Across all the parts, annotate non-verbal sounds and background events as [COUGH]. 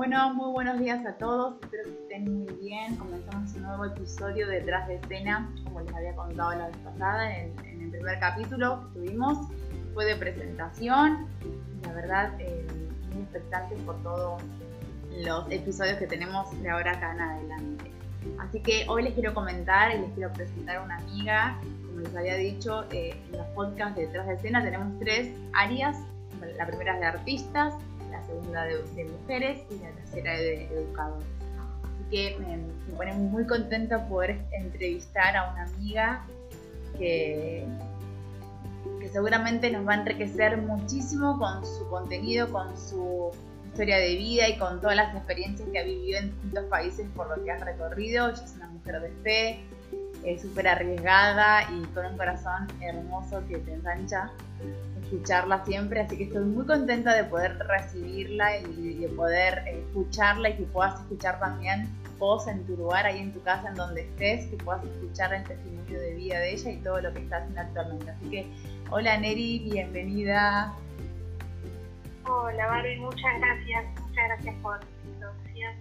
Bueno, muy buenos días a todos, espero que estén muy bien. Comenzamos un nuevo episodio detrás de escena, como les había contado la vez pasada en, el primer capítulo que tuvimos. Fue de presentación, la verdad, eh, muy expectante por todos los episodios que tenemos de ahora acá en adelante. Así que hoy les quiero comentar y les quiero presentar a una amiga. Como les había dicho, eh, en los podcasts de detrás de escena tenemos tres áreas. La primera es de artistas, segunda de, mujeres y la tercera de, educadores. Así que me, pone muy contenta poder entrevistar a una amiga que, que seguramente nos va a enriquecer muchísimo con su contenido, con su historia de vida y con todas las experiencias que ha vivido en distintos países por lo que ha recorrido. Ella es una mujer de fe, es súper arriesgada y con un corazón hermoso que te engancha escucharla siempre, así que estoy muy contenta de poder recibirla y de poder escucharla y que puedas escuchar también vos en tu lugar, ahí en tu casa, en donde estés, que puedas escuchar el testimonio de vida de ella y todo lo que está haciendo actualmente. Así que, hola Neri, bienvenida. Hola Barbie, muchas gracias, muchas gracias por la introducción.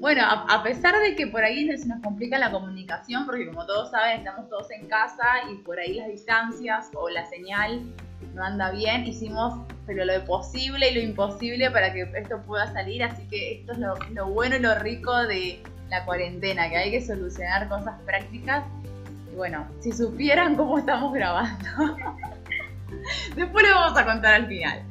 Bueno, a, pesar de que por ahí se nos complica la comunicación, porque como todos saben, estamos todos en casa y por ahí las distancias o la señal no anda bien, hicimos pero lo posible y lo imposible para que esto pueda salir, así que esto es lo, bueno y lo rico de la cuarentena, que hay que solucionar cosas prácticas. Y bueno, si supieran cómo estamos grabando, [LAUGHS] después lo vamos a contar al final.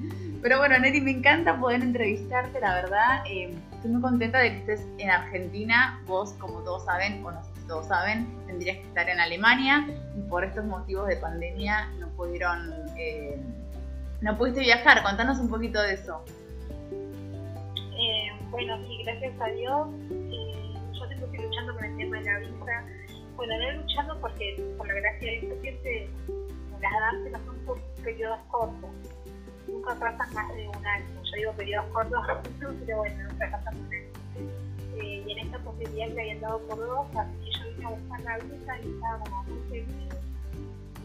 Pero bueno, Neri, me encanta poder entrevistarte, la verdad. Eh, estoy muy contenta de que estés en Argentina. Vos, como todos saben, o no sé si todos saben, tendrías que estar en Alemania y por estos motivos de pandemia no pudieron, eh, no pudiste viajar. Contanos un poquito de eso. Eh, bueno, sí, gracias a Dios. yo tengo que ir luchando con el tema de la visa. Bueno, no luchando porque, por la gracia de Dios, siempre las danzas son por periodos cortos nunca pasan más de un año. Yo digo periodos cortos, [LAUGHS] pero bueno, nunca pasan un año. Eh, y en esta posibilidad que habían dado por dos, así que yo vine a buscar la visa y estaba como muy feliz.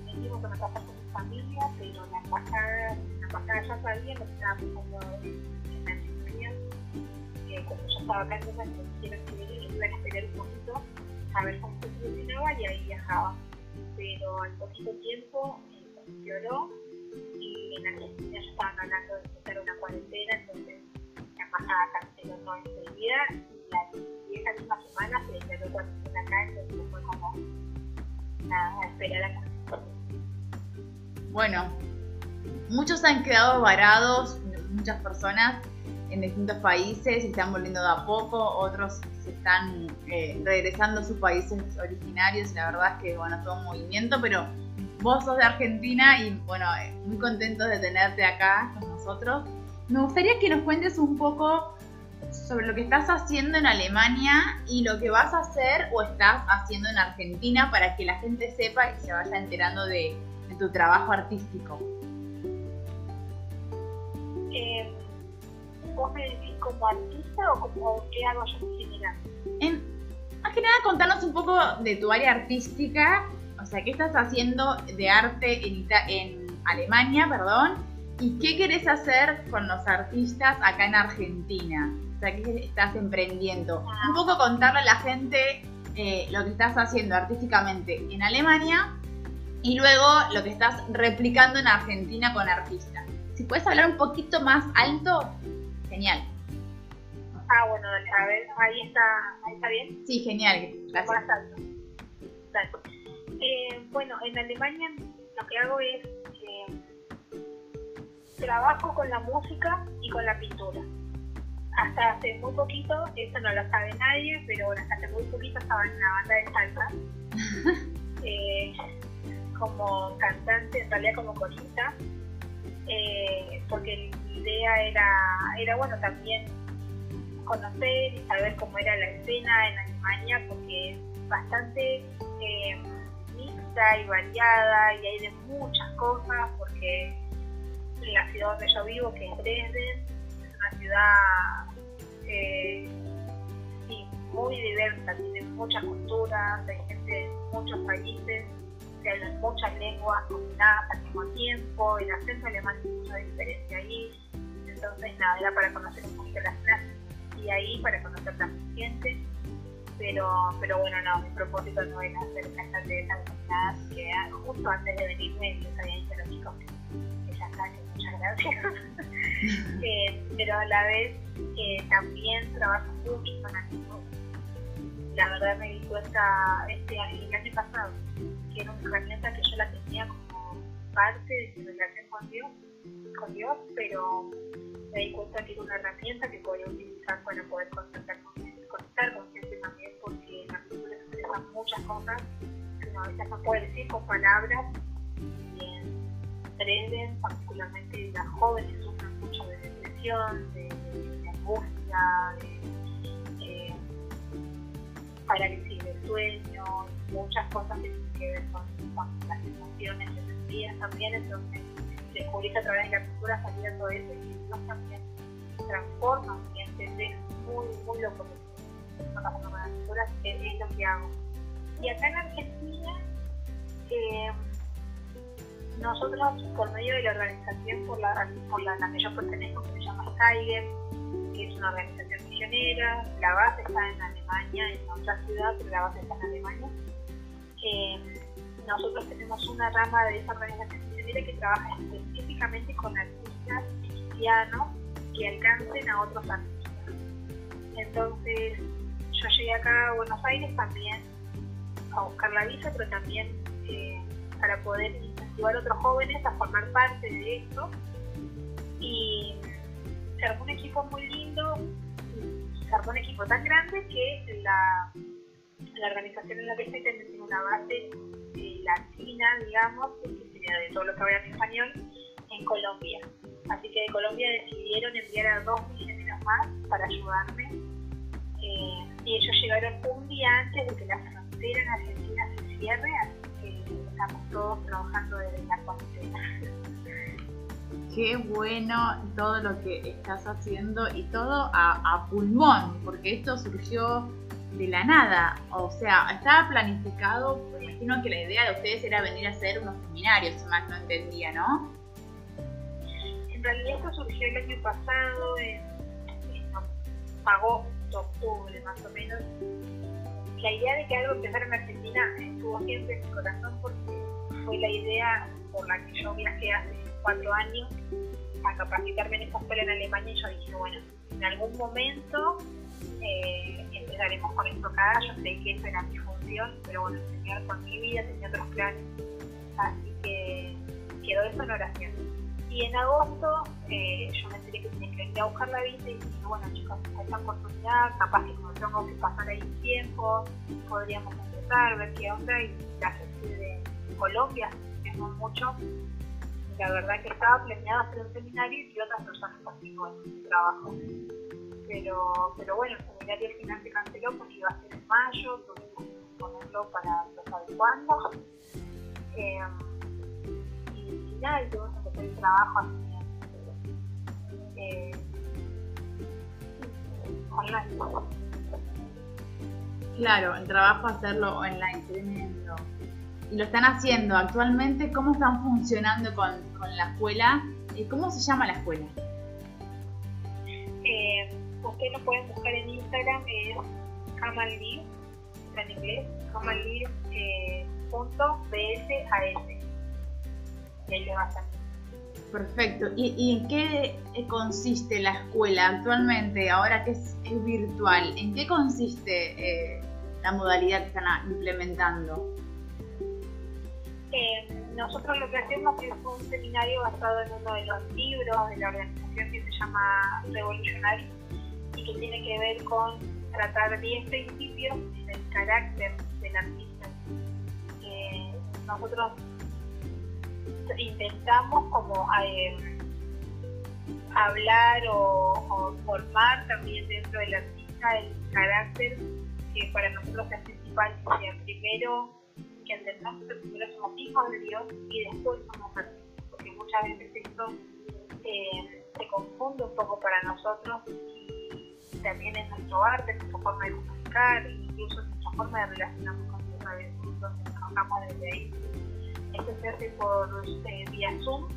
Me digo que me pasar con mi familia, pero la embajada, la embajada ya sabía que estaba pasando en la Argentina. Eh, cuando yo estaba acá, entonces me dijeron que iban a esperar un poquito a ver cómo se funcionaba y ahí viajaba. Pero al poquito tiempo eh, lloró y en Argentina ya estaban hablando de hacer una cuarentena, entonces la embajada canceló todo enseguida y esa misma semana se declaró cuarentena acá, entonces fue como nada, a esperar acá. Bueno, muchos han quedado varados, muchas personas en distintos países se están volviendo de a poco, otros se están eh, regresando a sus países originarios la verdad es que bueno, todo un movimiento, pero vos sos de Argentina y bueno, eh, muy contentos de tenerte acá con nosotros. Me gustaría que nos cuentes un poco sobre lo que estás haciendo en Alemania y lo que vas a hacer o estás haciendo en Argentina para que la gente sepa y se vaya enterando de, tu trabajo artístico. Eh, ¿Vos me decís como artista o como qué hago yo en general? más que nada contanos un poco de tu área artística o sea, ¿qué estás haciendo de arte en, en Alemania, perdón? ¿Y qué querés hacer con los artistas acá en Argentina? O sea, ¿qué estás emprendiendo? Ah. Un poco contarle a la gente eh, lo que estás haciendo artísticamente en Alemania y luego lo que estás replicando en Argentina con artistas. Si puedes hablar un poquito más alto, genial. Ah, bueno, a ver, ahí está, ahí está bien. Sí, genial, gracias. Más alto. Eh, bueno, en Alemania lo que hago es eh, trabajo con la música y con la pintura. Hasta hace muy poquito, eso no lo sabe nadie, pero hasta hace muy poquito estaba en una banda de salsa. [LAUGHS] Eh, como cantante, en realidad como corista, porque mi idea era, era, bueno, también conocer y saber cómo era la escena en Alemania, porque es bastante y variada y hay de muchas cosas porque en la ciudad donde yo vivo, que es Dresden, es una ciudad eh, muy diversa, tiene muchas culturas, hay gente de muchos países, se hablan muchas lenguas combinadas al mismo tiempo, el acento alemán tiene mucha diferencia ahí, Entonces, nada, era para conocer un poquito las clases y ahí para conocer también gente. Pero, pero bueno, no, mi propósito no era hacer una clase de que justo antes de venirme yo había dicho a los chicos que, ya está, que muchas gracias. [LAUGHS] eh, pero a la vez eh, también trabajo mucho con amigos. La verdad me di cuenta este el año pasado que era una herramienta que yo la tenía como parte de mi relación con Dios, con Dios pero me di cuenta que era una herramienta que podía utilizar para poder conectar con conectar con gente también, porque la cultura expresa muchas cosas que uno a veces no puede decir con palabras y en particularmente las jóvenes, sufren mucho de depresión, de, angustia, de, parálisis del sueño, muchas cosas que tienen que ver con, las emociones de también, entonces descubrí que a través de la cultura salía todo eso y Dios también transforma y entender muy, muy loco que está pasando con la cultura, es, lo que hago. Y acá en Argentina, eh, nosotros, por medio de la organización por la, por la, que yo pertenezco, que se llama Tiger, que es una organización misionera, la base está en Alemania, en otra ciudad, pero la base está en Alemania. Eh, nosotros tenemos una rama de esa organización misionera que trabaja específicamente con artistas cristianos que alcancen a otros artistas. Entonces, yo llegué acá a Buenos Aires también a buscar la visa, pero también eh, para poder incentivar a otros jóvenes a formar parte de esto. Y se armó un equipo muy lindo, se armó un equipo tan grande que la, la organización en la que estoy tiene una base eh, latina, digamos, que sería de todo lo que habla en español, en Colombia. Así que de Colombia decidieron enviar a dos misioneros más para ayudarme. Eh, y ellos llegaron un día antes de que la frontera en Argentina se cierre, así que estamos todos trabajando desde la cuarentena. Qué bueno todo lo que estás haciendo y todo a, a pulmón, porque esto surgió de la nada. O sea, estaba planificado, me imagino que la idea de ustedes era venir a hacer unos seminarios, si más no entendía, ¿no? En realidad esto surgió el año pasado, en, agosto, octubre más o menos. La idea de que algo empezara en Argentina estuvo siempre en mi corazón porque fue la idea por la que yo viajé hace cuatro años a capacitarme en esta escuela en Alemania y yo dije, bueno, en algún momento eh, empezaremos con esto acá, yo sé que esa era mi función, pero bueno, el Señor con mi vida tenía otros planes, así que quedó eso en oración. Y en agosto eh, yo me enteré que tenía que venir a buscar la visa y dije, bueno chicos, esta oportunidad, capaz que como tengo que pasar ahí tiempo, podríamos empezar, ver qué onda, y la gente de Colombia, que no mucho, la verdad que estaba planeado hacer un seminario y otras personas conmigo en el trabajo pero, pero bueno, el seminario al final se canceló porque iba a ser en mayo, tuvimos que ponerlo para saber cuándo. Eh, tuvimos que empezar el trabajo así eh, online. Claro, el trabajo hacerlo online, tremendo. Y lo están haciendo actualmente, ¿cómo están funcionando con, con la escuela? ¿Y cómo se llama la escuela? Eh, ustedes lo pueden buscar en Instagram, es Kamalliv, en inglés, kamalliv.bsas. Eh, Perfecto. ¿Y, en qué consiste la escuela actualmente, ahora que es, virtual? ¿En qué consiste eh, la modalidad que están implementando? Eh, nosotros lo que hacemos es un seminario basado en uno de los libros de la organización que se llama Revolutionary y que tiene que ver con tratar 10 principios del carácter del artista. Eh, nosotros intentamos como eh, hablar o, formar también dentro del artista el carácter que para nosotros es principal, que primero que entendamos que primero somos hijos de Dios y después somos artistas, porque muchas veces esto eh, se confunde un poco para nosotros también es nuestro arte, nuestra forma de comunicar, incluso nuestra forma de relacionarnos con Dios vez, entonces trabajamos desde ahí. Esto se hace por eh, vía Zoom.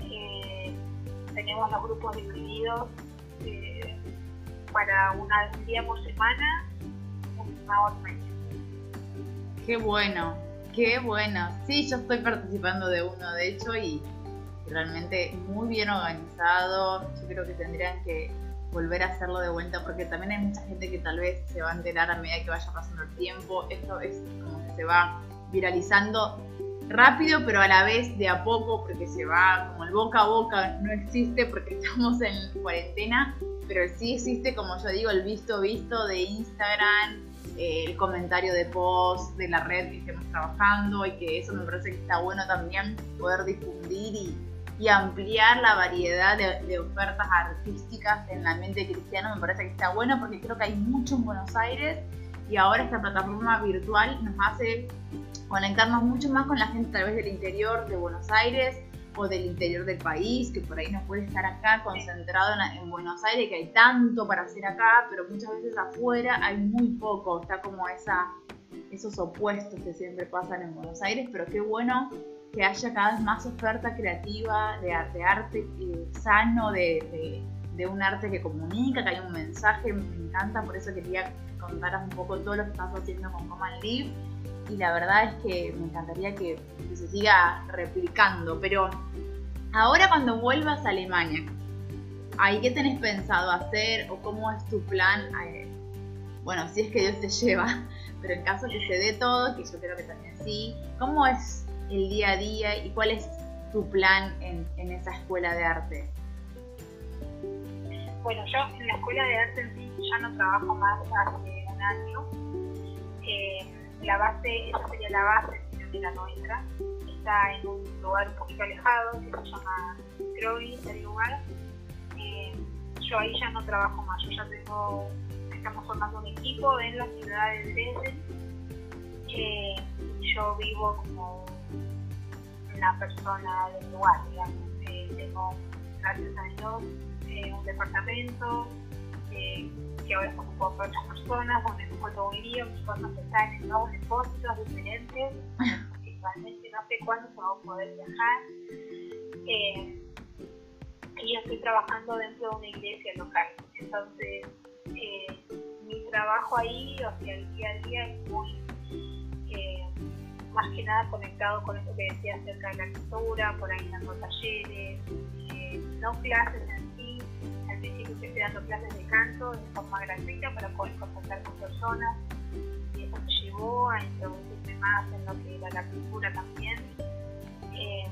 Eh, tenemos los grupos divididos eh, para una, un día por semana, una hora Qué bueno, qué bueno. Sí, yo estoy participando de uno, de hecho, y realmente muy bien organizado. Yo creo que tendrían que volver a hacerlo de vuelta porque también hay mucha gente que tal vez se va a enterar a medida que vaya pasando el tiempo. Esto es como que se va viralizando rápido, pero a la vez de a poco, porque se va como el boca a boca, no existe porque [LAUGHS] estamos en cuarentena, pero sí existe, como yo digo, el visto visto de Instagram, eh, el comentario de post de la red que estemos trabajando y que eso me parece que está bueno también poder difundir y, ampliar la variedad de, de, ofertas artísticas en la mente cristiana me parece que está bueno porque creo que hay mucho en Buenos Aires y ahora esta plataforma virtual nos hace conectarnos mucho más con la gente a través del interior de Buenos Aires o del interior del país, que por ahí no puede estar acá concentrado en, Buenos Aires, que hay tanto para hacer acá, pero muchas veces afuera hay muy poco, está como esa, esos opuestos que siempre pasan en Buenos Aires, pero qué bueno que haya cada vez más oferta creativa de, arte, arte eh, sano, de, de, un arte que comunica, que hay un mensaje, me encanta, por eso quería contaros un poco todo lo que estás haciendo con Command Live y la verdad es que me encantaría que, se siga replicando. Pero ahora cuando vuelvas a Alemania, ¿ahí qué tenés pensado hacer o cómo es tu plan? Bueno, si es que Dios te [LAUGHS] lleva, pero en caso que se dé todo, que yo creo que también sí, ¿cómo es el día a día y cuál es tu plan en, esa escuela de arte? Bueno, yo en la escuela de arte en sí ya no trabajo más hace un año. Eh, la base, esa sería la base de la nuestra, está en un lugar un poquito alejado, que se llama Croy, el lugar. Eh, yo ahí ya no trabajo más, yo ya tengo, estamos formando un equipo en la ciudad de Dresden. Eh, yo vivo como una persona del lugar, digamos. Eh, tengo, gracias a Dios, un departamento que ahora se ocupado por otras personas, donde me todo un lío, mis cosas están en nuevos depósitos diferentes, que realmente no sé cuándo se va a poder viajar. Eh, y yo estoy trabajando dentro de una iglesia local, entonces eh, mi trabajo ahí, o sea, el día a día es muy, eh, más que nada conectado con eso que decía acerca de la lectura, por ahí dando talleres, no clases en al principio estoy dando clases de canto de forma gratuita para poder contactar con personas. Y eso me llevó a introducirme más en lo que era la cultura también. Eh,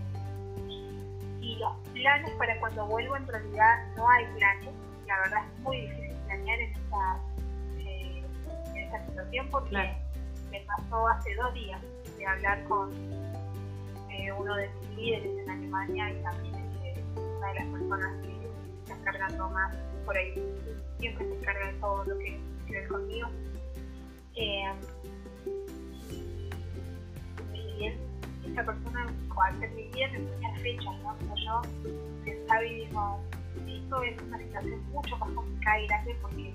y los planes para cuando vuelvo en realidad no hay planes, la verdad es muy difícil planear en esta, eh, en esta situación porque me pasó hace dos días de hablar con eh, uno de mis líderes en Alemania y también una de las personas que cargando más por ahí. Siempre se encarga de todo lo que tiene conmigo. Eh, y esta persona, al ser mi guía, me ponía fechas, ¿no? Como yo pensaba y digo, esto es una situación mucho más complicada y grande porque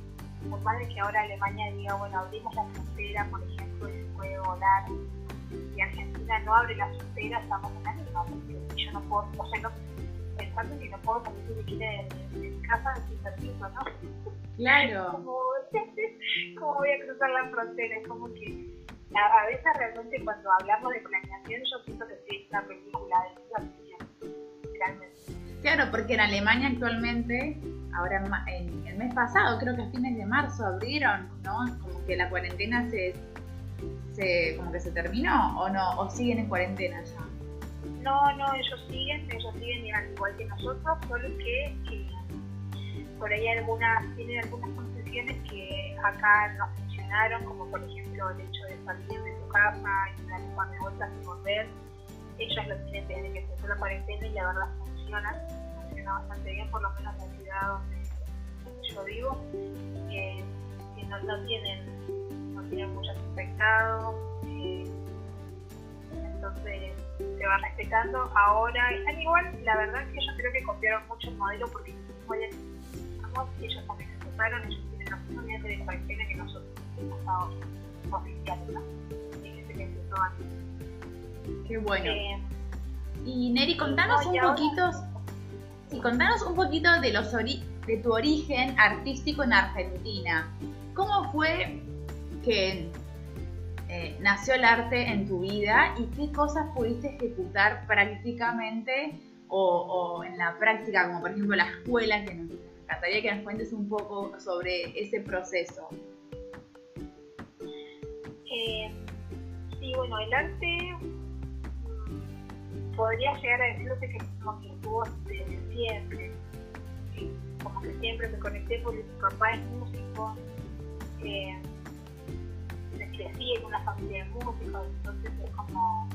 por más de que ahora Alemania diga, bueno, abrimos la frontera, por ejemplo, y se puede volar, y Argentina no abre la frontera, estamos en la misma, porque yo no puedo, o sea, no, pensando que no puedo salir de, de, de mi casa sin permiso, ¿no? Claro. [LAUGHS] Como, [LAUGHS] ¿Cómo voy a cruzar la frontera? Es como que a, veces realmente cuando hablamos de planeación yo siento que sí es una película de situación, realmente. Claro, porque en Alemania actualmente, ahora en, el mes pasado, creo que a fines de marzo abrieron, ¿no? Como que la cuarentena se, se como que se terminó o no, o siguen en cuarentena ya. No, no, ellos siguen, ellos siguen igual que nosotros, solo que por ahí algunas, tienen algunas concesiones que acá no funcionaron, como por ejemplo el hecho de salir de su casa y dar un par de vueltas y volver. Ellos lo tienen desde que empezó la cuarentena y la verdad funciona, funciona bastante bien, por lo menos en la ciudad donde, yo vivo, que no, no, tienen, no tienen muchos infectados. Eh, entonces se va respetando. Ahora están igual, la verdad es que yo creo que copiaron mucho el modelo porque ellos también se separan, ellos tienen mismos meses de cuarentena que nosotros, estado en ese que empezó antes. Qué bueno. Eh, y Neri, contanos un poquito. Sí, contanos un poquito de, los de tu origen artístico en Argentina. ¿Cómo fue que eh, nació el arte en tu vida y qué cosas pudiste ejecutar prácticamente o, en la práctica, como por ejemplo la escuela, que nos encantaría que nos cuentes un poco sobre ese proceso. Eh, sí, bueno, el arte mm, podría llegar a decirte que como que estuvo desde siempre. Como que siempre me conecté porque mi papá es músico. Eh, crecí en una familia de músicos, entonces es como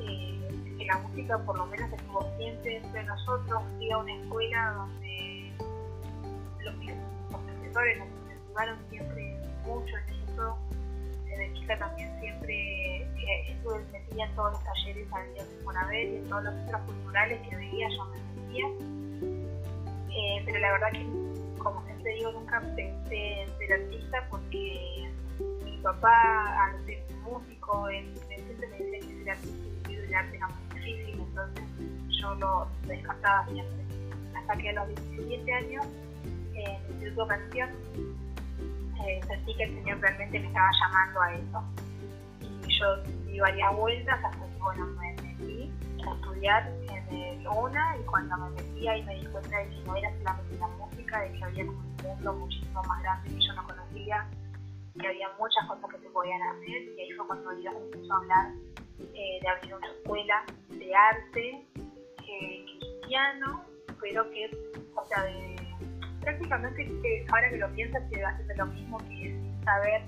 eh, que la música por lo menos estuvo siempre entre nosotros. Fui a una escuela donde los, profesores nos ayudaron siempre mucho en eso. Desde chica también siempre eh, estuve metida en todos los talleres por haber y en todos los centros culturales que veía yo me metía. Eh, pero la verdad que, como siempre digo, nunca pensé en ser artista porque papá, al ser músico, él, siempre me decía que el arte era muy difícil, entonces yo lo descartaba siempre. Hasta que a los 17 años, en el Instituto Canción, eh, sentí que el Señor realmente me estaba llamando a eso. Y yo di varias vueltas hasta que, bueno, me metí a estudiar en el UNA y cuando me metí ahí me di cuenta de que no era solamente la música, de que había un mundo muchísimo más grande que yo no conocía que había muchas cosas que se podían hacer y ahí fue cuando Dios empezó a hablar eh, de abrir una escuela de arte eh, cristiano, pero que, o sea, prácticamente ahora que lo piensas se va haciendo lo mismo que saber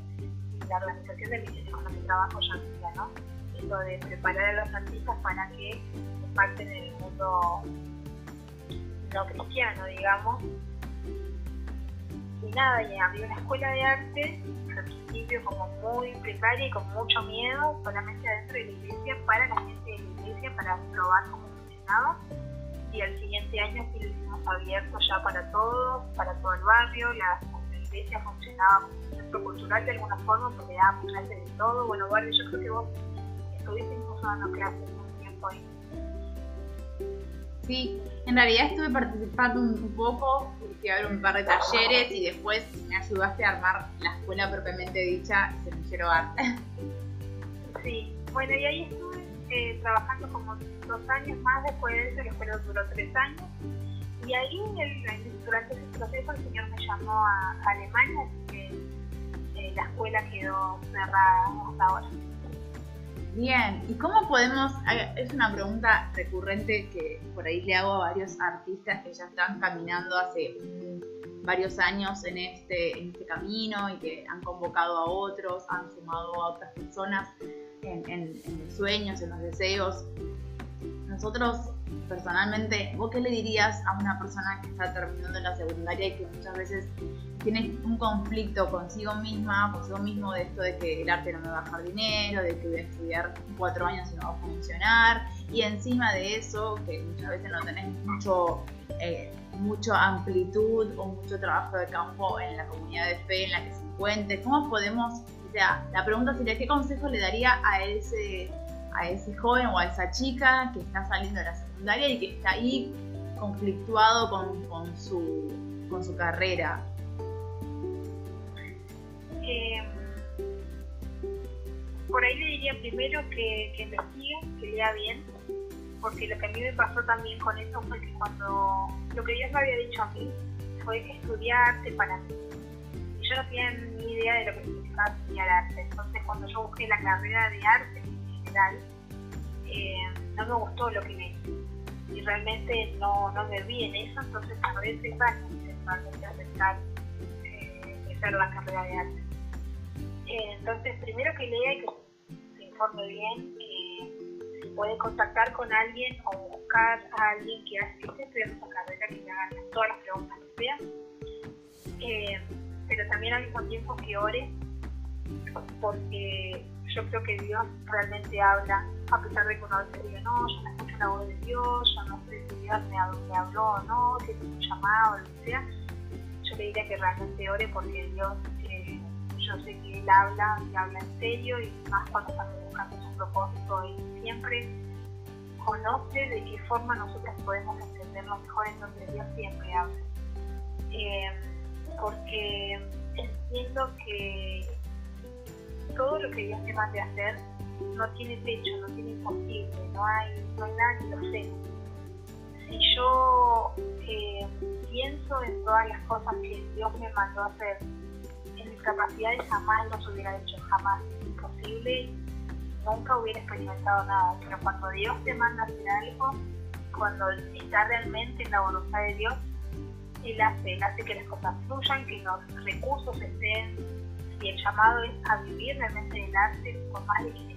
la organización de misiones con la trabajo yo día, ¿no? Esto de preparar a los artistas para que parten en el mundo no cristiano, digamos. Y nada, y abrí una escuela de arte al principio como muy precaria y con mucho miedo, solamente adentro de la iglesia, para la gente de la iglesia, para probar cómo funcionaba. Y al siguiente año sí lo hicimos abierto ya para todos, para todo el barrio. La, iglesia funcionaba como un centro cultural de alguna forma porque dábamos clases de todo. Bueno, Barrio, yo creo que vos estuviste incluso dando clases un tiempo ahí. Sí, en realidad estuve participando un, poco, fui a un par de talleres y después me ayudaste a armar la escuela propiamente dicha, Semillero Arte. Sí, bueno, y ahí estuve eh, trabajando como dos años más después de eso, la escuela duró tres años. Y ahí, durante ese proceso, el señor me llamó a, Alemania, así que eh, la escuela quedó cerrada hasta ahora. Bien, ¿y cómo podemos, es una pregunta recurrente que por ahí le hago a varios artistas que ya están caminando hace varios años en este, en este camino y que han convocado a otros, han sumado a otras personas en, en, los sueños, en los deseos. Nosotros personalmente, ¿vos qué le dirías a una persona que está terminando la secundaria y que muchas veces tiene un conflicto consigo misma, consigo mismo de esto de que el arte no me va a dejar dinero, de que voy a estudiar cuatro años y no va a funcionar, y encima de eso, que muchas veces no tenés mucho, eh, mucha amplitud o mucho trabajo de campo en la comunidad de fe en la que se encuentre, ¿cómo podemos, o sea, la pregunta sería, ¿qué consejo le daría a ese a ese joven o a esa chica que está saliendo de la secundaria y que está ahí conflictuado con, con, su, con su carrera? Eh, por ahí le diría primero que, que investigue, que lea bien, porque lo que a mí me pasó también con eso fue que cuando lo que Dios me había dicho a mí fue estudiarte para mí. Y yo no tenía ni idea de lo que significaba estudiar arte. Entonces, cuando yo busqué la carrera de arte, eh, no me gustó lo que vi y realmente no, no me vi en eso, entonces tardé tres años en aceptar eh, hacer la carrera de arte. Eh, entonces, primero que lea y que se informe bien, que se puede contactar con alguien o buscar a alguien que, hace, que esté estudiando esa carrera, que le haga todas las preguntas que sea. Eh, pero también al mismo tiempo que ore, porque yo creo que Dios realmente habla, a pesar de que uno veces diga, no, yo no escucho la voz de Dios, yo no sé si Dios me, habló o no, si es un llamado lo que sea. Yo le diría que realmente ore porque Dios, eh, yo sé que Él habla y habla en serio y más cuando estamos buscando su propósito y siempre conoce de qué forma nosotros podemos entenderlo mejor en donde Dios siempre habla. Eh, porque entiendo que todo lo que Dios te mande a hacer no tiene techo, no tiene imposible, no hay, no hay nada que lo sé. Si yo eh, pienso en todas las cosas que Dios me mandó a hacer, en mis capacidades jamás los hubiera hecho, jamás, imposible, nunca hubiera experimentado nada. Pero cuando Dios te manda a hacer algo, cuando está realmente en la voluntad de Dios, Él hace, hace que las cosas fluyan, que los recursos estén, y el llamado es a vivir realmente el arte, por más de que,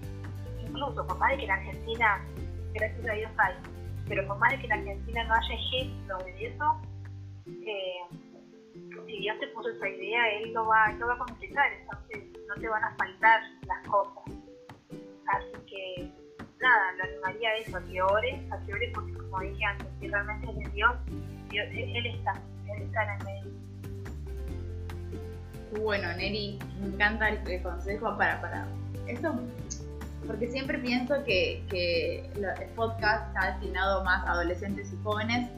incluso por más de que en Argentina, gracias a Dios hay, pero por más de que en Argentina no haya ejemplo de eso, eh, si Dios te puso esa idea, Él lo va, lo va a completar, entonces no te van a faltar las cosas. Así que, nada, lo animaría a eso, a que ores, a que ores porque como dije antes, si realmente es de Dios, Dios Él está, Él está en el medio. Bueno, Neri, me encanta el, consejo para, para esto, porque siempre pienso que, que el podcast está destinado más a adolescentes y jóvenes,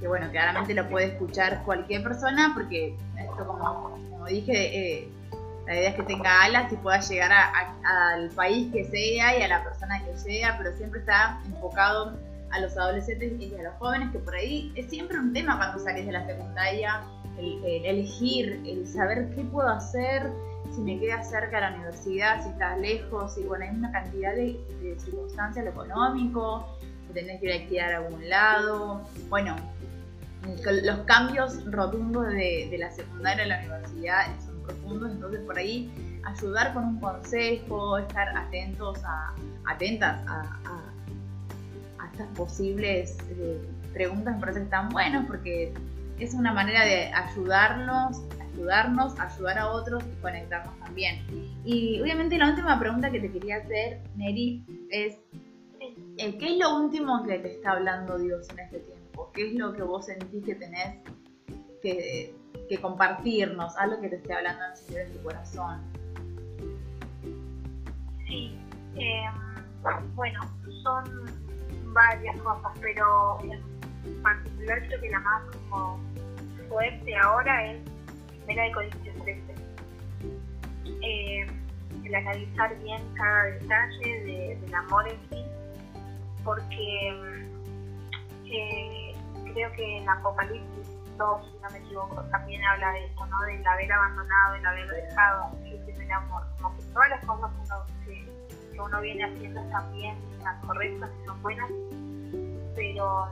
que bueno, claramente lo puede escuchar cualquier persona, porque esto como, dije, eh, la idea es que tenga alas y pueda llegar al país que sea y a la persona que sea, pero siempre está enfocado a los adolescentes y a los jóvenes, que por ahí es siempre un tema cuando sales de la secundaria, el, elegir, el saber qué puedo hacer, si me queda cerca de la universidad, si está lejos, y bueno, hay una cantidad de, circunstancias, lo económico, tenés que ir a alquilar a algún lado, bueno, los cambios rotundos de, de la secundaria a la universidad entonces por ahí ayudar con un consejo, estar atentos a, atentas a, estas posibles eh, preguntas me parece que están buenos porque es una manera de ayudarnos, ayudarnos, ayudar a otros y conectarnos también. Y obviamente la última pregunta que te quería hacer, Neri, es eh, ¿qué es lo último que te está hablando Dios en este tiempo? ¿Qué es lo que vos sentís que tenés que compartirnos, algo que te esté hablando en tu corazón. Sí, em, bueno, son varias cosas, pero en particular creo que la más como fuerte ahora es Primera de Corintios 13. Eh, el analizar bien cada detalle de, del amor en sí, porque em, eh, creo que en Apocalipsis si no me equivoco, también habla de esto, ¿no? Del haber abandonado, del haber dejado el primer amor. Como que todas las cosas que uno, viene haciendo bien, están correctas y son buenas, pero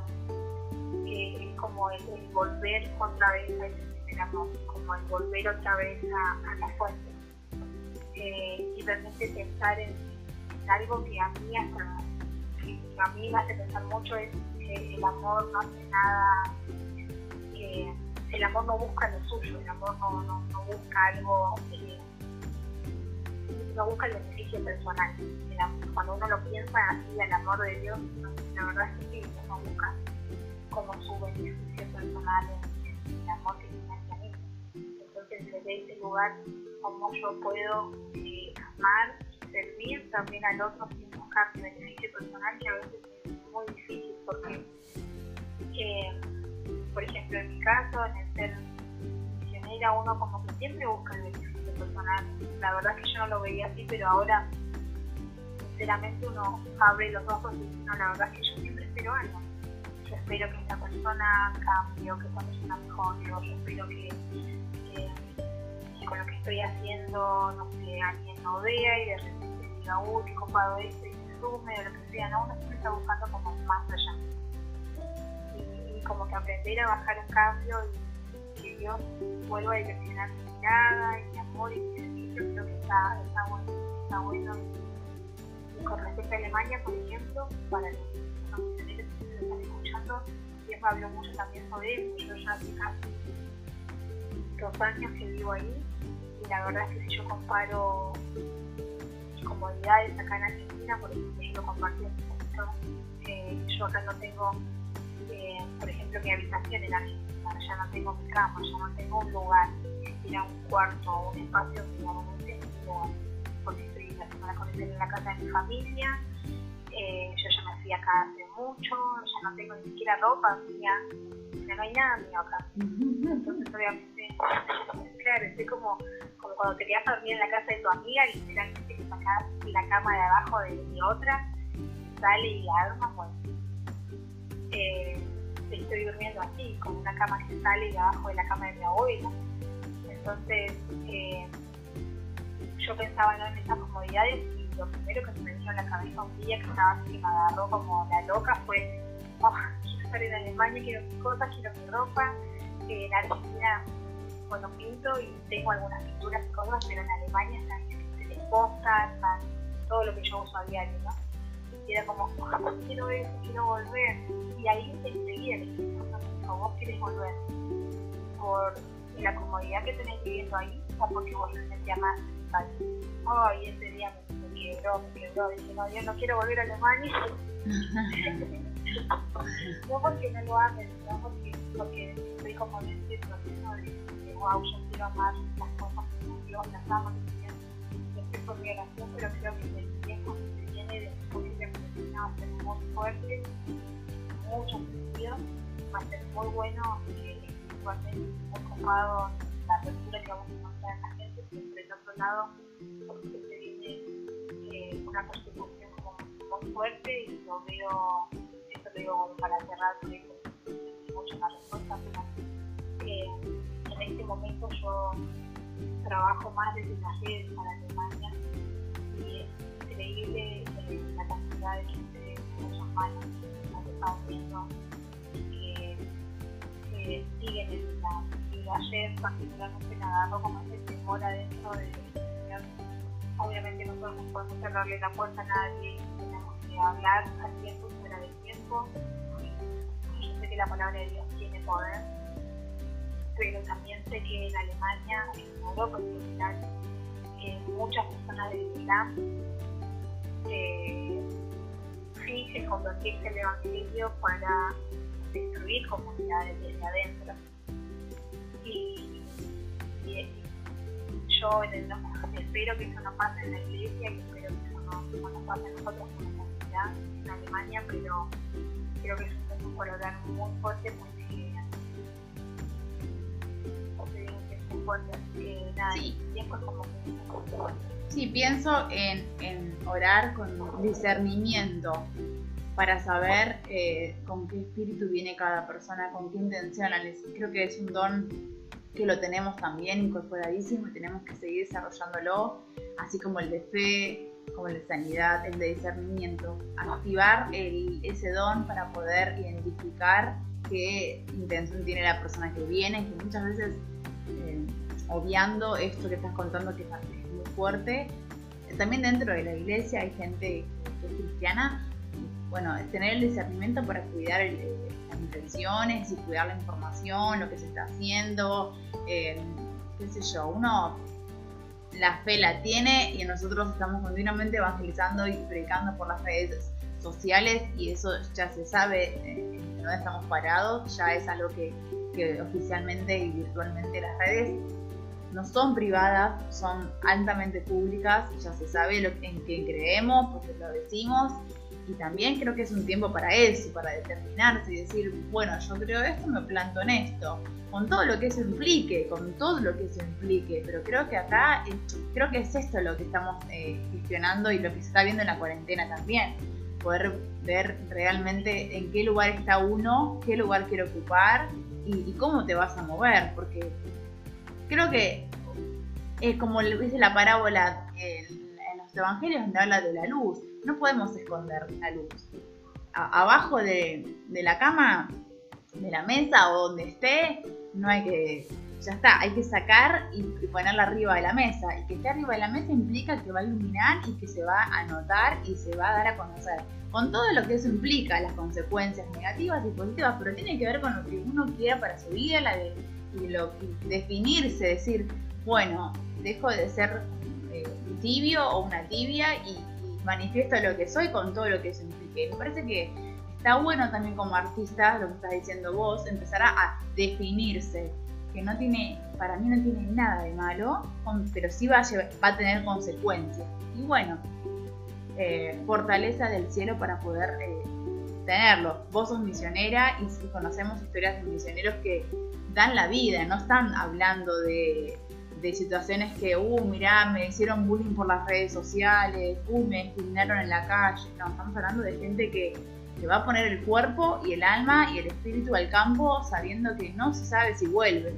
eh, es como el, volver otra vez a ese primer amor, como el volver otra vez a, la fuente. Eh, y realmente pensar en, algo que a mí hasta a mí me hace pensar mucho es que el amor no hace nada el amor no busca lo suyo, el amor no, no, busca algo, eh, no busca el beneficio personal. cuando uno lo piensa así, el amor de Dios, la verdad es que no busca como su beneficio personal el amor que tiene hacia mí. Entonces, desde ese lugar, como yo puedo eh, amar y servir también al otro sin buscar mi beneficio personal, que a veces es muy difícil porque. Eh, por ejemplo, en mi caso, en el ser misionera, uno como que siempre busca el beneficio personal. La verdad es que yo no lo veía así, pero ahora, sinceramente, uno abre los ojos y dice, no, la verdad es que yo siempre espero algo. Yo espero que esta persona cambie o que esta persona mejore, o yo espero que, con lo que estoy haciendo, no sé, alguien lo vea y de repente diga, uy, qué copado esto y se sume o lo que sea, ¿no? Uno siempre está buscando como más allá como que aprender a bajar un cambio y que Dios vuelva a direccionar mi mirada y mi amor y creo que está, está bueno. Está bueno. Y con respecto a Alemania, por ejemplo, para los misioneros que se están escuchando, me habló mucho también sobre eso. Yo ya hace dos años que vivo ahí y la verdad es que si yo comparo mis comodidades acá en Argentina, por ejemplo, yo lo compartí un poquito, eh, yo acá no tengo por ejemplo, mi habitación en Argentina, ya no tengo mi cama, ya no tengo un lugar, era un cuarto o un espacio, digamos, porque estoy la semana en la casa de mi familia, eh, yo ya me fui acá hace mucho, ya no tengo ni siquiera ropa mía, ya no hay nada mío acá. Entonces, obviamente, claro, estoy como, como cuando te quedas a dormir en la casa de tu amiga, literalmente que sacas la cama de abajo de, mi otra, sale y arma, bueno. Eh, estoy durmiendo así, con una cama que sale de abajo de la cama de mi abuela. Entonces, eh, yo pensaba ¿no? en esas comodidades y lo primero que se me vino a la cabeza un día que estaba así, me agarró como la loca fue, oh, quiero estar en Alemania, quiero mis cosas, quiero mi ropa. Eh, en Argentina, bueno, pinto y tengo algunas pinturas y cosas, pero en Alemania están expuestas, están todo lo que yo uso a diario, ¿no? Y era como, oh, quiero eso, quiero volver. Y ahí enseguida le dije, no, vos querés volver por la comodidad que tenés viviendo ahí o porque vos te sentías más Ay, ese día me, quebró, me quebró. Dije, no, yo no quiero volver a Alemania. [LAUGHS] no porque no lo amen, no porque, porque estoy como en este proceso de, de wow, yo quiero amar las cosas que yo las amo, que estoy por mi oración, pero creo que el tiempo que viene de posible va a ser muy fuerte, mucho sentido, va a ser muy bueno eh, muy copado la apertura que vamos a encontrar en la gente, siempre del otro lado, porque se viene eh, una persecución como muy fuerte y lo veo, esto lo digo para cerrar, mucho la respuesta, pero eh, en este momento yo trabajo más desde las redes para Alemania y es increíble eh, la cantidad de gente de muchas manos que estamos viendo que siguen en la ayer particularmente me agarró como ese temor adentro de obviamente no podemos, cerrarle la puerta a nadie, tenemos que hablar a tiempo y fuera de tiempo. sé que la palabra de Dios tiene poder, pero también sé que en Alemania, en Europa en general, muchas personas del Islam eh, fingen convertirse el Evangelio para destruir comunidades desde adentro y, yo espero que eso no pase en la iglesia y espero que eso no, no pase en nosotros como comunidad en Alemania, pero creo que es un hablar muy fuerte porque es muy fuerte, así que nada, sí. tiempo como Sí, pienso en, en orar con discernimiento para saber eh, con qué espíritu viene cada persona, con qué intención. Creo que es un don que lo tenemos también incorporadísimo y tenemos que seguir desarrollándolo, así como el de fe, como el de sanidad, el de discernimiento. Activar ese don para poder identificar qué intención tiene la persona que viene, que muchas veces, eh, obviando esto que estás contando que es muy fuerte, también dentro de la iglesia hay gente que es cristiana, bueno, tener el discernimiento para cuidar el, intenciones y cuidar la información, lo que se está haciendo, eh, qué sé yo, uno la fe la tiene y nosotros estamos continuamente evangelizando y predicando por las redes sociales y eso ya se sabe eh, dónde estamos parados, ya es algo que, que oficialmente y virtualmente las redes no son privadas, son altamente públicas, ya se sabe lo, en qué creemos, porque lo decimos y también creo que es un tiempo para eso, para determinarse y decir, bueno, yo creo esto, me planto en esto, con todo lo que eso implique, con todo lo que eso implique, pero creo que acá, creo que es esto lo que estamos eh, gestionando y lo que se está viendo en la cuarentena también, poder ver realmente en qué lugar está uno, qué lugar quiere ocupar y, cómo te vas a mover, porque creo que es como dice la parábola en los evangelios donde habla de la luz no podemos esconder la luz. abajo de, la cama, de la mesa o donde esté, no hay que, ya está, hay que sacar y, ponerla arriba de la mesa. Y que esté arriba de la mesa implica que va a iluminar y que se va a notar y se va a dar a conocer. Con todo lo que eso implica, las consecuencias negativas y positivas, pero tiene que ver con lo que uno quiera para su vida, la de, y lo, definirse, decir, bueno, dejo de ser eh, tibio o una tibia y, manifiesto lo que soy con todo lo que eso implique. Me parece que está bueno también como artista, lo que estás diciendo vos, empezar a, definirse, que no tiene, para mí no tiene nada de malo, pero sí va a, va a tener consecuencias. Y bueno, eh, fortaleza del cielo para poder eh, tenerlo. Vos sos misionera y conocemos historias de misioneros que dan la vida, no están hablando de, de situaciones que, uh, mirá, me hicieron bullying por las redes sociales, uh, me discriminaron en la calle. No, estamos hablando de gente que, que va a poner el cuerpo y el alma y el espíritu al campo sabiendo que no se sabe si vuelve.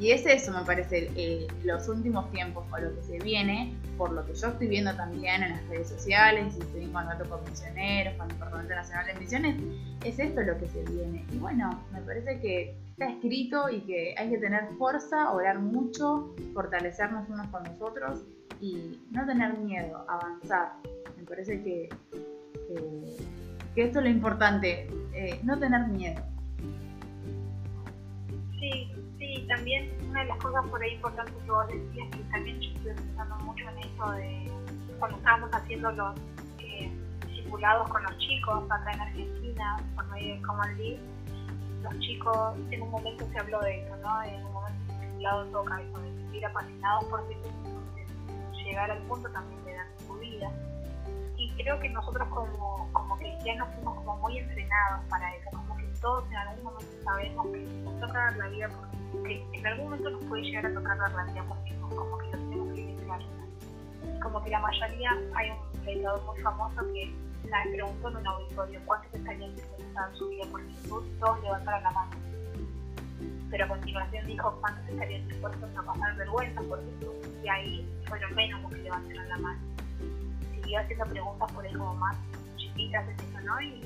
Y es eso, me parece, eh, los últimos tiempos o lo que se viene, por lo que yo estoy viendo también en las redes sociales, y estoy en contacto con misioneros, con el Departamento Nacional de Misiones, es esto lo que se viene. Y bueno, me parece que está escrito y que hay que tener fuerza, orar mucho, fortalecernos unos con los otros y no tener miedo, avanzar. Me parece que, que, esto es lo importante, eh, no tener miedo. Sí, Sí, también una de las cosas por ahí importantes que vos decías, que también yo estoy pensando mucho en eso de cuando estábamos haciendo los eh, con los chicos acá en Argentina, por medio de Common los chicos, en un momento se habló de eso, ¿no? En un momento el simulado toca eso, de vivir apasionados por llegar al punto también de dar su vida. Y creo que nosotros como, como cristianos fuimos como muy entrenados para eso, como que todos en algún momento sabemos que nos toca dar la vida por que en algún momento nos puede llegar a tocar la realidad porque como que lo tenemos que pensar. Como que la mayoría, hay un predicador muy famoso que la preguntó en un auditorio cuántos estarían dispuestos a dar su vida por Jesús, todos levantaron la mano. Pero a continuación dijo cuántos estarían dispuestos a pasar vergüenza por Jesús, y ahí fueron menos los que levantaron la mano. Siguió haciendo preguntas por ahí como más chiquitas, etc. ¿no? Y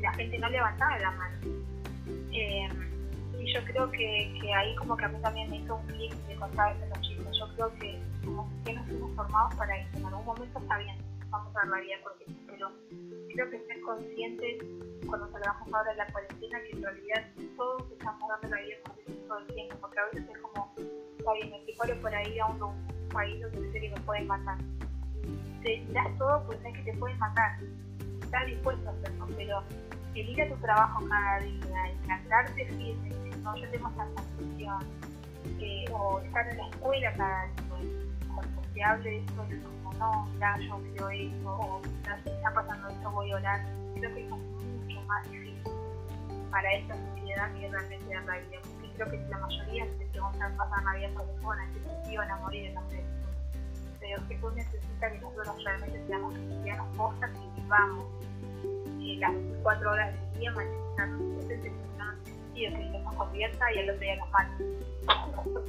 la gente no levantaba la mano. Eh, y yo creo que, que, ahí como que a mí también me hizo un clic de contar a los chicos. Yo creo que como que nos fuimos formados para eso. En algún momento está bien, vamos a vida porque pero creo que ser conscientes cuando salgamos ahora de la cuarentena que en realidad todos estamos dando la vida por todo el tiempo, porque a veces es como, está bien, me por ahí a un, país donde sé que me pueden matar. Te das todo, pues es que te pueden matar. Estás dispuesto a hacerlo, pero el ir a tu trabajo cada día, el plantarte firme, no, yo tengo esta sensación, eh, o estar en la escuela cada día, se hable esto, es como, no, ya yo creo eso, o si está pasando esto, voy a orar, creo que es mucho más difícil para esta sociedad que realmente dar la vida, porque creo que la mayoría se preguntan pasar la vida porque bueno, que iban a morir en nombre de que nosotros realmente seamos cristianos postas y vivamos eh, las 24 horas del día manifestando presentes y el que nos convierta y el otro día nos mata. [LAUGHS]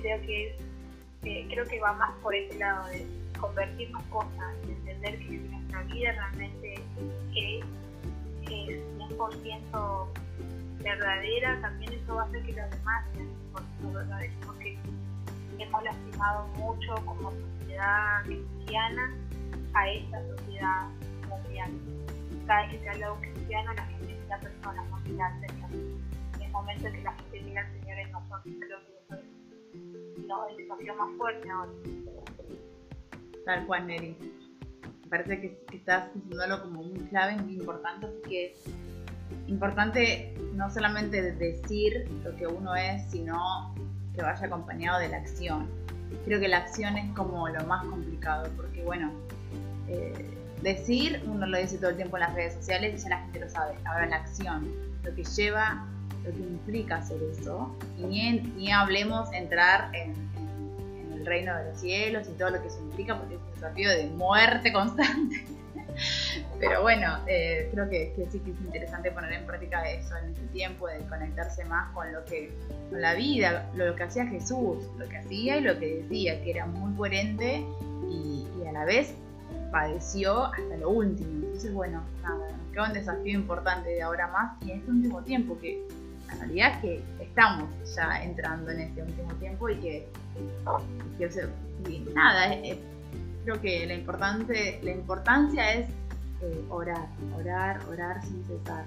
creo que creo que va más por ese lado de convertirnos cosas, de entender que nuestra vida realmente es, es 100% verdadera, también eso va a hacer que los demás sean verdaderos, porque hemos lastimado mucho como sociedad cristiana a esta sociedad mundial. Cada vez que se habla de un cristiano, la gente la persona, no mira al Señor. En el momento en que la gente mira al Señor en nosotros, creo que eso es más fuerte ahora. Tal cual, Neri. Me parece que, que estás diciendo algo como muy clave, muy importante, así que es importante no solamente decir lo que uno es, sino que vaya acompañado de la acción. Creo que la acción es como lo más complicado, porque bueno, eh, decir, uno lo dice todo el tiempo en las redes sociales y ya la gente lo sabe. Ahora la acción, lo que lleva, lo que implica hacer eso. Y ni, hablemos entrar en, el reino de los cielos y todo lo que eso implica, porque es un desafío de muerte constante. [LAUGHS] Pero bueno, eh, creo que, sí que es interesante poner en práctica eso en este tiempo, de conectarse más con lo que, con la vida, lo, que hacía Jesús, lo que hacía y lo que decía, que era muy coherente y a la vez padeció hasta lo último. Entonces, bueno, nada, queda un desafío importante de ahora más y en este último tiempo, que la realidad es que estamos ya entrando en este último tiempo y que, nada, creo que la, importante, la importancia es eh, orar, orar, orar sin cesar.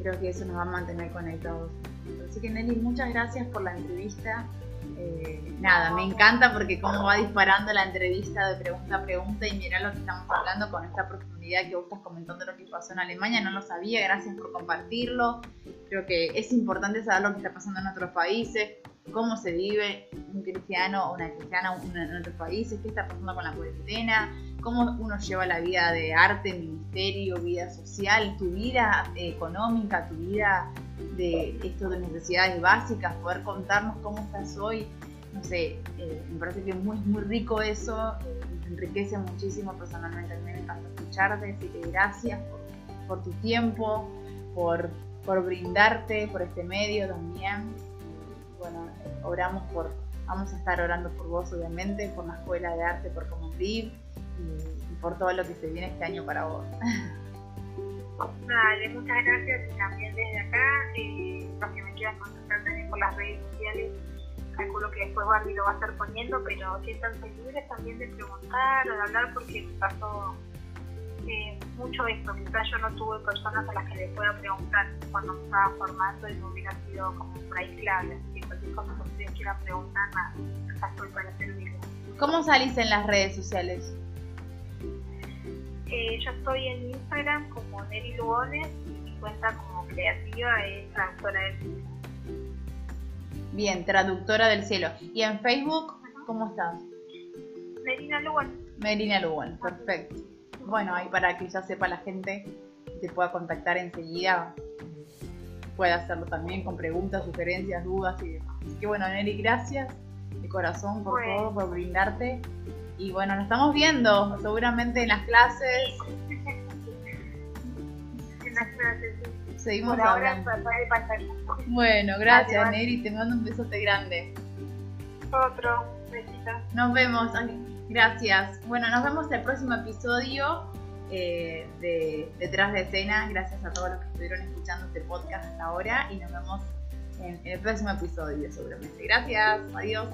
Creo que eso nos va a mantener conectados. Así que Nelly, muchas gracias por la entrevista. Eh, nada, me encanta porque cómo va disparando la entrevista de pregunta a pregunta y mira lo que estamos hablando con esta profundidad que vos estás comentando lo que pasó en Alemania, no lo sabía, gracias por compartirlo. Creo que es importante saber lo que está pasando en otros países, cómo se vive un cristiano o una cristiana en otros países, qué está pasando con la cuarentena, cómo uno lleva la vida de arte, ministerio, vida social, tu vida económica, tu vida de esto de necesidades básicas, poder contarnos cómo estás hoy. No sé, eh, me parece que es muy, muy rico eso, enriquece muchísimo personalmente. A mí me encanta escucharte, decirte gracias por, tu tiempo, por, por brindarte por este medio también. bueno, oramos por, vamos a estar orando por vos obviamente, por la Escuela de Arte, por Common y, por todo lo que se viene este año para vos. [LAUGHS] Vale, muchas gracias también desde acá. Eh, los que me quieran contactar también por las redes sociales, calculo que después Barbie lo va a estar poniendo, pero siéntanse libres también de preguntar o de hablar porque me pasó eh, mucho esto. Quizás yo no tuve personas a las que les pueda preguntar cuando me estaba formando y me hubiera sido como por ahí clave. Así que cualquier cosa que ustedes quieran preguntar, acá estoy para servirles. ¿Cómo salís en las redes sociales? Eh, yo estoy en Instagram como Neri Lugones y mi cuenta como creativa es Traductora del Cielo. Bien, Traductora del Cielo. ¿Y en Facebook cómo estás? Merina Lugones. Merina perfecto. Bueno, ahí para que ya sepa la gente, te pueda contactar enseguida, puede hacerlo también con preguntas, sugerencias, dudas y demás. Así que bueno, Neri, gracias de corazón por todo, por brindarte y bueno, nos estamos viendo seguramente en las clases. [LAUGHS] En las clases, Seguimos hablando. Bueno, gracias, Neri. Te mando un besote grande. Otro, besito. Nos vemos. Gracias. Bueno, nos vemos en el próximo episodio eh, de Detrás de Escena. Gracias a todos los que estuvieron escuchando este podcast hasta ahora y nos vemos en el próximo episodio seguramente. Gracias. Adiós.